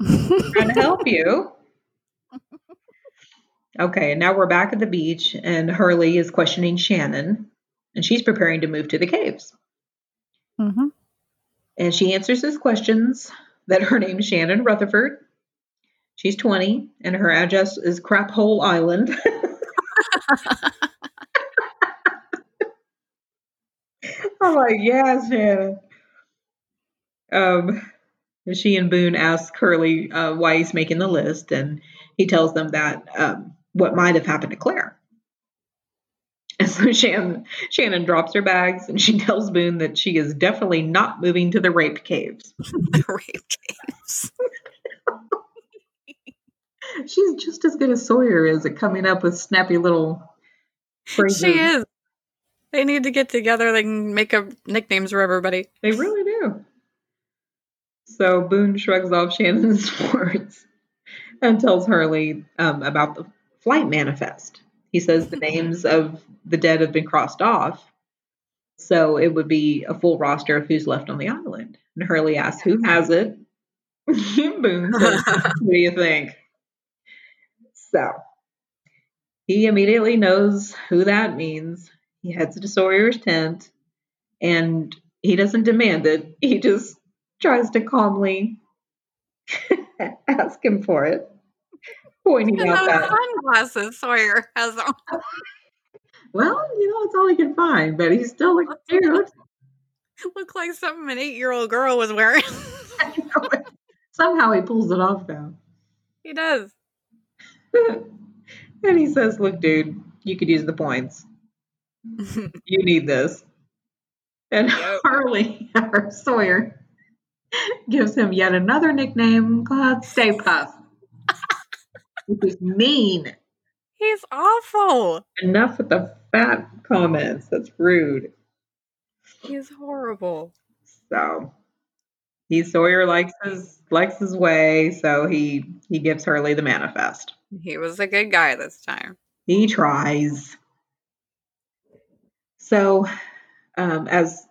I'm trying to help you. Okay, and now we're back at the beach, and Hurley is questioning Shannon, and she's preparing to move to the caves. mm-hmm. And she answers his questions that her name is Shannon Rutherford. She's 20, and her address is Crap Hole Island. I'm like, yes, Shannon. Um, she and Boone ask Hurley uh, why he's making the list, and he tells them that um, what might have happened to Claire. And so Shannon, Shannon drops her bags, and she tells Boone that she is definitely not moving to the rape caves. the rape games. She's just as good as Sawyer is at coming up with snappy little phrases. She is. They need to get together. They can make up nicknames for everybody. They really do. So Boone shrugs off Shannon's words and tells Hurley um, about the flight manifest. He says the names of the dead have been crossed off, so it would be a full roster of who's left on the island. And Hurley asks, "Who has it?" Boone says, "What do you think?" So he immediately knows who that means. He heads to Sawyer's tent, and he doesn't demand it. He just tries to calmly ask him for it, pointing And out that, sunglasses Sawyer has on. well, you know, it's all he can find, but he still looks cute. Look like something an eight-year-old girl was wearing. Somehow he pulls it off, though. he does. and he says, Look, dude, you could use the points. You need this. And Yep. Hurley, or Sawyer, gives him yet another nickname called Stay Puft. Which is mean. He's awful. Enough with the fat comments. That's rude. He's horrible. So he Sawyer likes his likes his way, so he he gives Hurley the manifest. He was a good guy this time. He tries. So, um, as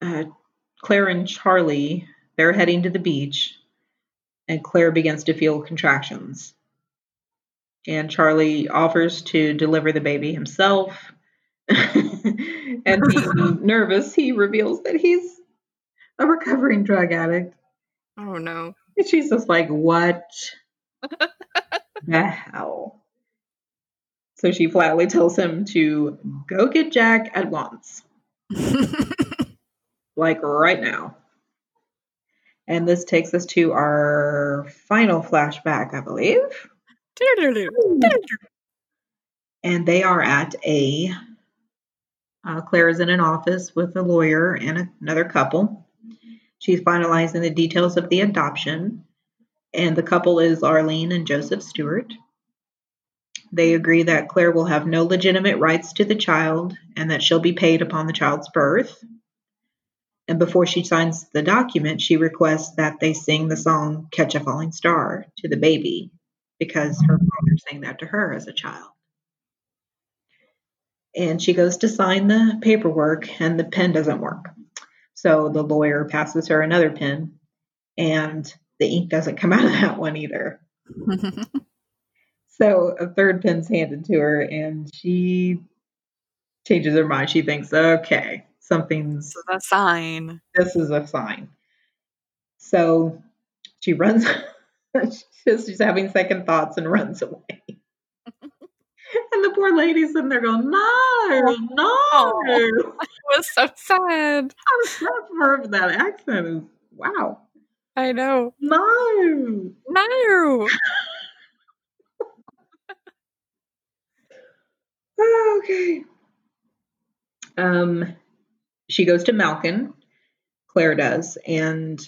uh, Claire and Charlie, they're heading to the beach, and Claire begins to feel contractions. And Charlie offers to deliver the baby himself. and being nervous, he reveals that he's a recovering drug addict. Oh no. And she's just like, what the hell? So she flatly tells him to go get Jack at once. like right now. And this takes us to our final flashback, I believe. And they are at a. Uh, Claire is in an office with a lawyer and another couple. She's finalizing the details of the adoption. And the couple is Arlene and Joseph Stewart. They agree that Claire will have no legitimate rights to the child and that she'll be paid upon the child's birth. And before she signs the document, she requests that they sing the song Catch a Falling Star to the baby because her father sang that to her as a child. And she goes to sign the paperwork, and the pen doesn't work. So the lawyer passes her another pen, and the ink doesn't come out of that one either. so a third pin's handed to her, and she changes her mind. She thinks, okay, something's a sign. This is a sign. So she runs. she's having second thoughts and runs away. and the poor lady's sitting there going, "No, no." Oh, it was so sad. I'm so for that accent is wow. I know. No, no. Okay. Um, she goes to Malkin, Claire does, and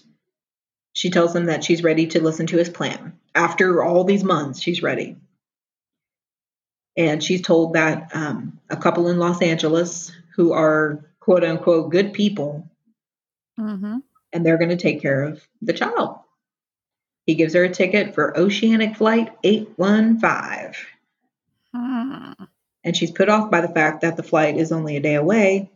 she tells him that she's ready to listen to his plan. After all these months, she's ready. And she's told that um, a couple in Los Angeles who are quote unquote good people, mm-hmm. and they're going to take care of the child. He gives her a ticket for Oceanic Flight 815. Hmm. And she's put off by the fact that the flight is only a day away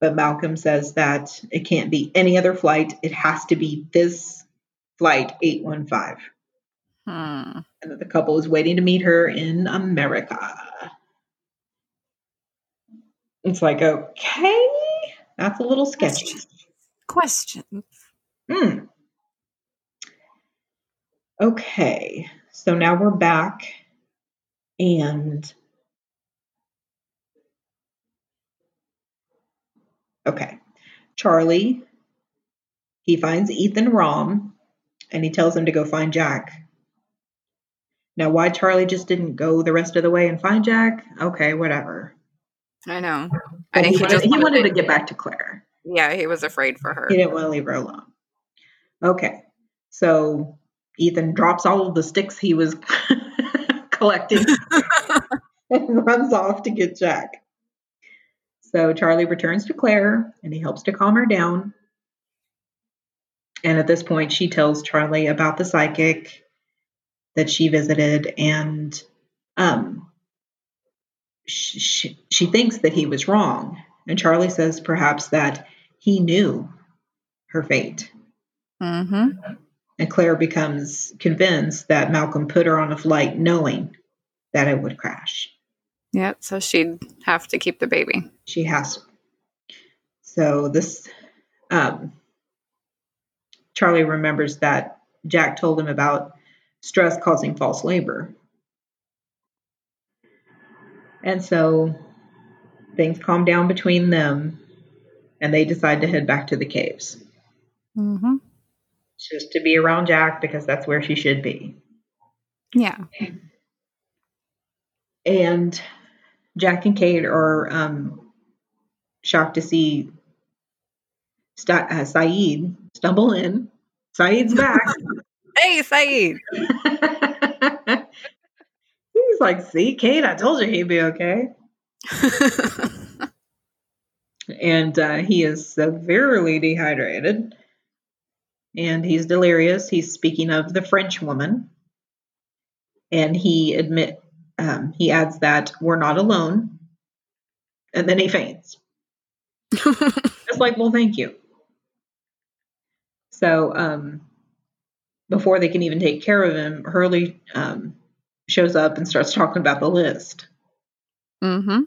but Malkin says that it can't be any other flight. It has to be this flight 815. Hmm. And that the couple is waiting to meet her in America. It's like, okay, that's a little sketchy. Questions. Hmm. Okay, so now we're back and Okay. Charlie, he finds Ethan Rom and he tells him to go find Jack. Now, why Charlie just didn't go the rest of the way and find Jack? Okay, whatever. I know. I think he, he, wanted, he wanted to get back to Claire. Yeah, he was afraid for her. He didn't want to leave her alone. Okay, so Ethan drops all of the sticks he was collecting and runs off to get Jack. So Charlie returns to Claire and he helps to calm her down. And at this point, she tells Charlie about the psychic that she visited, and um, she, she, she thinks that he was wrong. And Charlie says perhaps that he knew her fate. Mm-hmm. And Claire becomes convinced that Malkin put her on a flight knowing that it would crash. Yeah, so she'd have to keep the baby. She has. So this, um, Charlie remembers that Jack told him about stress causing false labor. And so things calm down between them and they decide to head back to the caves. Mm-hmm. Just to be around Jack because that's where she should be. Yeah. And Jack and Kate are um, shocked to see St- uh, Sayid stumble in. Sayid's back. hey, Sayid. He's like, see, Kate, I told you he'd be okay. and uh, he is severely dehydrated. And he's delirious. He's speaking of the French woman. And he admit um, he adds that we're not alone, and then he faints. it's like, well, thank you. So um, before they can even take care of him, Hurley um, shows up and starts talking about the list. Mm-hmm.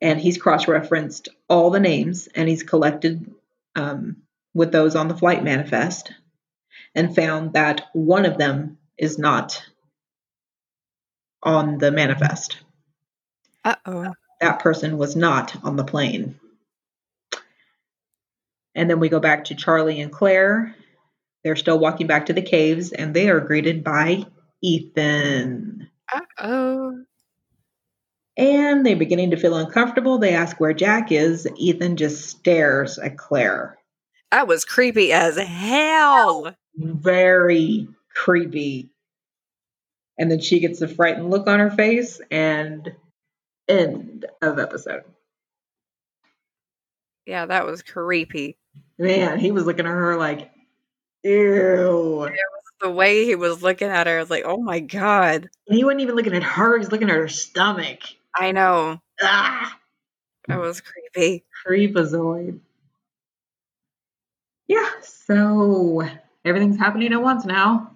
And he's cross-referenced all the names, and he's collected um, with those on the flight manifest, and found that one of them is not on the manifest. Uh oh. That person was not on the plane. And then we go back to Charlie and Claire. They're still walking back to the caves and they are greeted by Ethan. Uh oh. And they're beginning to feel uncomfortable. They ask where Jack is. Ethan just stares at Claire. That was creepy as hell. Very creepy. And then she gets a frightened look on her face and end of episode. Yeah, that was creepy. Man, he was looking at her like, ew. The way he was looking at her, I was like, oh my God. And he wasn't even looking at her, he's looking at her stomach. I know. Ah, That was creepy. creepazoid. Yeah, so everything's happening at once now.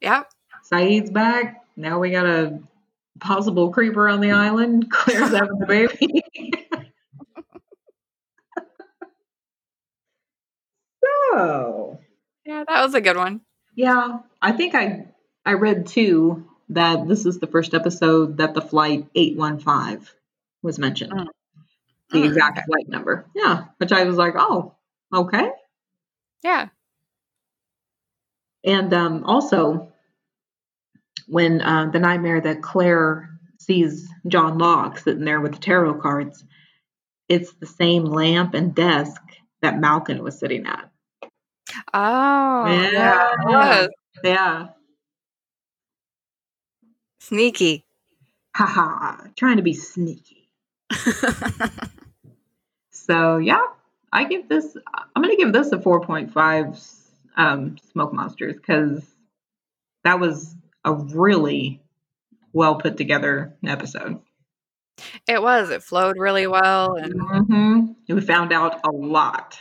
Yep. Sayid's back. Now we got a possible creeper on the island. Claire's having the baby. so, Yeah, that was a good one. yeah, I think I I read too that this is the first episode that the flight 815 was mentioned. Mm. The Mm, exact okay. flight number. Yeah, which I was like, "Oh, okay." Yeah. And um, also, when uh, the nightmare that Claire sees John Locke sitting there with the tarot cards, it's the same lamp and desk that Malkin was sitting at. Oh, yeah. Yeah. Yeah. Sneaky. Haha. Trying to be sneaky. So, yeah, I give this, I'm going to give this a 4.5 um, Smoke Monsters because that was a really well put together episode. it was. It flowed really well. And hmm We found out a lot.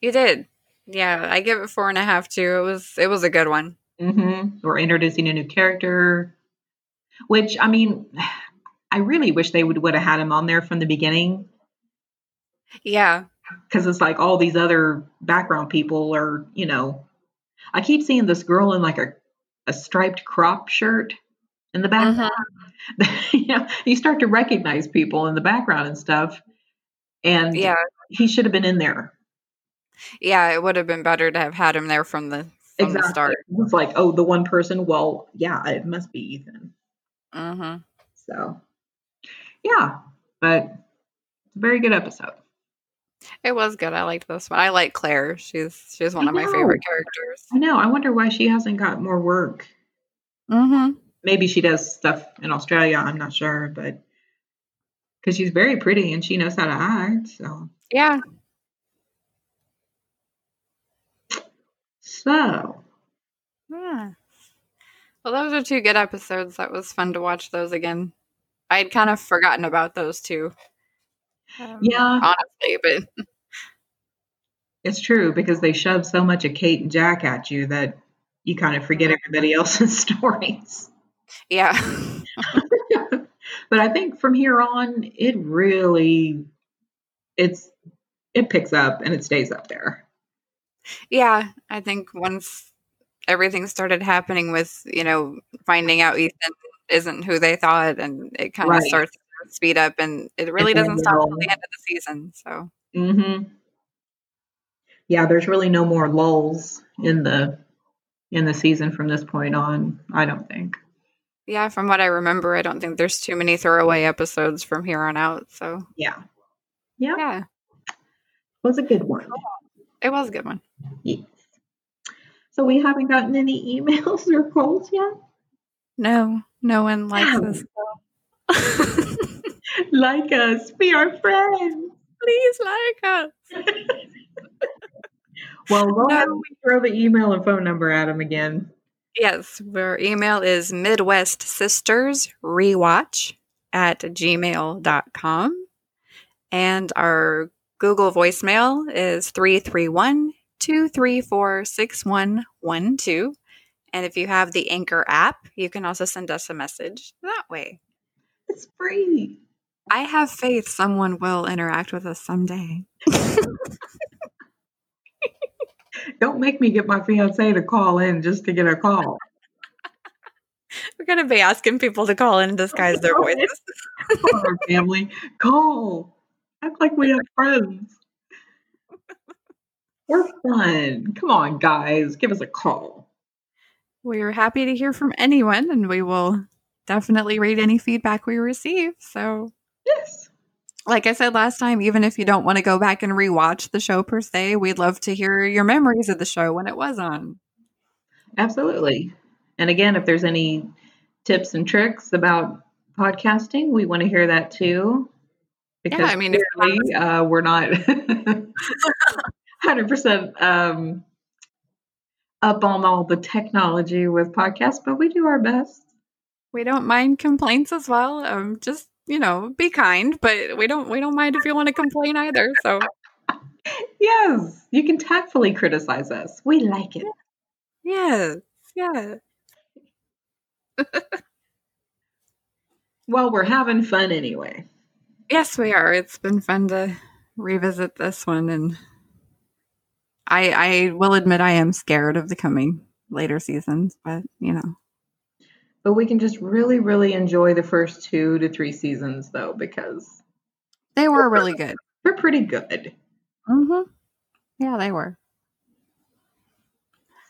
you did. Yeah, I give it four and a half too. It was it was a good one. hmm We're introducing a new character, which I mean, I really wish they would would have had him on there from the beginning Yeah. because it's like all these other background people are, you know, I keep seeing this girl in like a a striped crop shirt in the background. you know, you start to recognize people in the background and stuff, and Yeah. he should have been in there. Yeah, it would have been better to have had him there from the from the start. It's like, oh, the one person. Well, yeah, it must be Ethan. hmm So, yeah, but it's a very good episode. It was good. I liked this one. I like Claire. She's she's one I of my know. favorite characters. I know. I wonder why she hasn't got more work. Mm-hmm. Maybe she does stuff in Australia. I'm not sure, but because she's very pretty and she knows how to act. So, Yeah. so Yeah. Well, those are two good episodes. That was fun to watch those again. I'd kind of forgotten about those two. Um, Yeah. Honestly, but it's true because they shove so much of Kate and Jack at you that you kind of forget everybody else's stories. yeah. but I think from here on, it really it's it picks up and it stays up there. yeah. I think once everything started happening with, you know, finding out Ethan isn't who they thought and it kind of Right. starts to speed up and it really It's doesn't stop until the end of the season. So, hmm Yeah, there's really no more lulls in the in the season from this point on. I don't think. yeah, from what I remember, I don't think there's too many throwaway episodes from here on out. So, Yeah, yeah, yeah, was a good one. it was a good one. Yes. So we haven't gotten any emails or calls yet. No, no one likes Wow. us. Like us, be our friends. Please like us. Well, No. ahead we throw the email and phone number at them again. Yes, our email is Midwest Sisters Rewatch at gmail.com. And our Google voicemail is 331 234 6112. And if you have the Anchor app, you can also send us a message that way. It's free. I have faith someone will interact with us someday. Don't make me get my fiance to call in just to get a call. We're going to be asking people to call in and disguise their voices. Our family. Call. Act like we have friends. We're fun. Come on, guys. Give us a call. We're happy to hear from anyone, and we will definitely read any feedback we receive. So, Yes. like I said last time, even if you don't want to go back and rewatch the show per se, we'd love to hear your memories of the show when it was on. Absolutely. And again, if there's any tips and tricks about podcasting, we want to hear that too. Because I mean, if- clearly, uh, we're not 100% um, up on all the technology with podcasts, but we do our best. We don't mind complaints as well. Um, just you know, be kind, but we don't we don't mind if you want to complain either. So Yes, you can tactfully criticize us. We like it. yes, yeah, Well, we're having fun anyway. yes, we are. It's been fun to revisit this one, and I I will admit I am scared of the coming later seasons, but you know, But we can just really, really enjoy the first two to three seasons, though, because they were really good. they're pretty good. hmm Yeah, they were.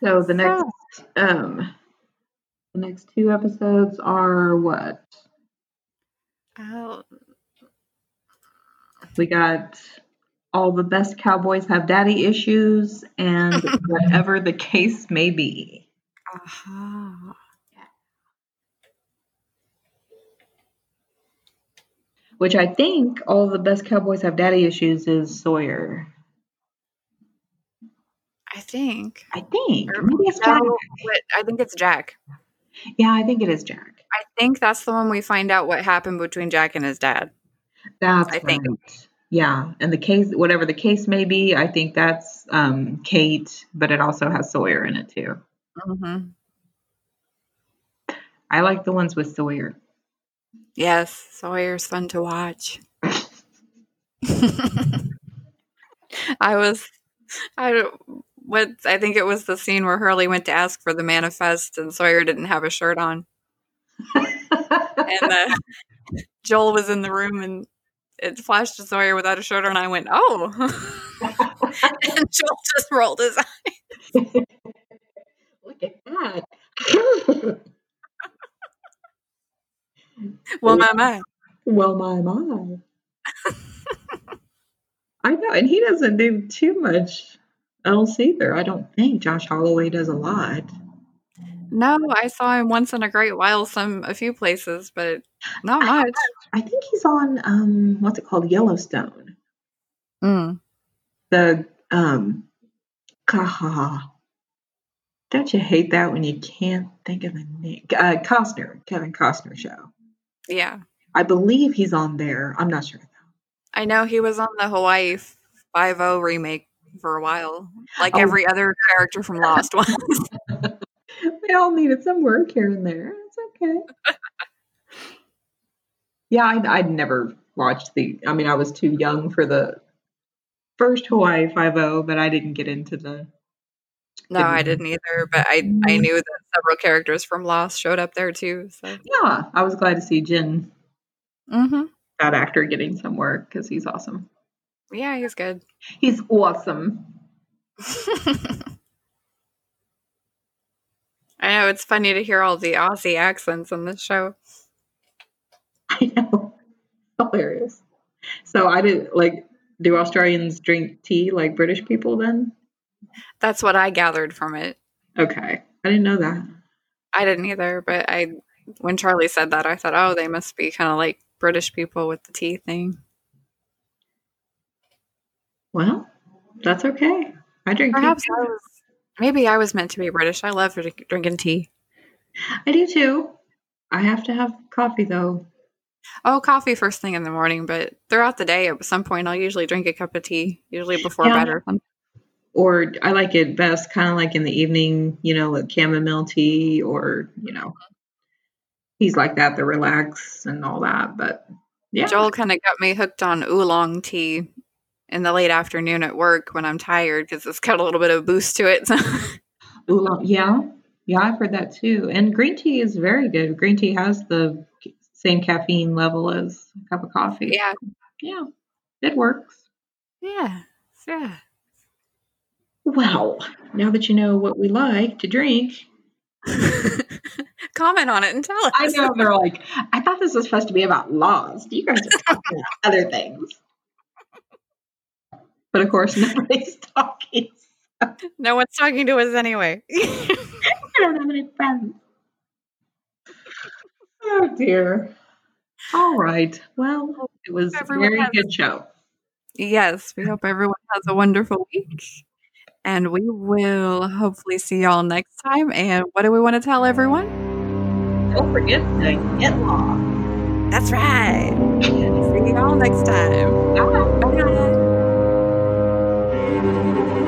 So the next, um, the next two episodes are what Oh, we got. All the best cowboys have daddy issues, and whatever the case may be. aha. Which I think all the best cowboys have daddy issues is Sawyer. I think. I think Or- maybe it's No, Jack. but I think it's Jack. Yeah, I think it is Jack. I think that's the one we find out what happened between Jack and his dad. That's I think. Yeah, and the case, whatever the case may be, I think that's um, Kate, but it also has Sawyer in it too. Mm-hmm. I like the ones with Sawyer. Yes, Sawyer's fun to watch. I was, I what I think it was the scene where Hurley went to ask for the manifest and Sawyer didn't have a shirt on, and uh, Joel was in the room and it flashed to Sawyer without a shirt on. And I went, oh, and Joel just rolled his eyes. Look at that. Well, my my. well, my my. I know, and he doesn't do too much else either. I don't think Josh Holloway does a lot. No, I saw him once in a great while, some a few places, but not much. I think he's on um, what's it called, Yellowstone. Mm. the um Kaha. Don't you hate that when you can't think of the name? Uh, Costner, Kevin Costner show. Yeah, I believe he's on there. I'm not sure. I know he was on the Hawaii Five O remake for a while, like Oh. every other character from Lost was. We all needed some work here and there. It's okay. yeah, I'd, I'd never watched the. I mean, I was too young for the first Hawaii Five O, but I didn't get into the. No, I didn't either, but I I knew that several characters from Lost showed up there too. So, Yeah, I was glad to see Jin, hmm that actor, getting some work because he's awesome. yeah, he's good. He's awesome. I know it's funny to hear all the Aussie accents in this show. I know. Hilarious. So I didn't like do Australians drink tea like British people then? That's what I gathered from it. Okay. I didn't know that. I didn't either, but I when Charlie said that, I thought, oh, they must be kind of like British people with the tea thing. Well, that's okay. I drink Perhaps tea. I was, maybe I was meant to be British. I love drink- drinking tea. I do too. I have to have coffee though. Oh, coffee first thing in the morning, but throughout the day, at some point, I'll usually drink a cup of tea, usually before Yeah. bed or something. Or I like it best kind of like in the evening, you know, like chamomile tea or, you know, he's like that, the relax and all that. But yeah. Joel kind of got me hooked on oolong tea in the late afternoon at work when I'm tired because it's got a little bit of boost to it. Oolong, yeah, yeah, I've heard that too. And green tea is very good. Green tea has the same caffeine level as a cup of coffee. yeah, yeah, it works. yeah, yeah. Well, now that you know what we like to drink, Comment on it and tell us. I know they're like, I thought this was supposed to be about Lost. Do you guys are talking about other things. But of course, nobody's talking. No one's talking to us anyway. I don't have any friends. Oh dear. All right. Well, it was a very good show. yes, we hope everyone has a wonderful week. And we will hopefully see y'all next time. And what do we want to tell everyone? Don't forget to get Lost. That's right. See y'all next time. Bye. Bye.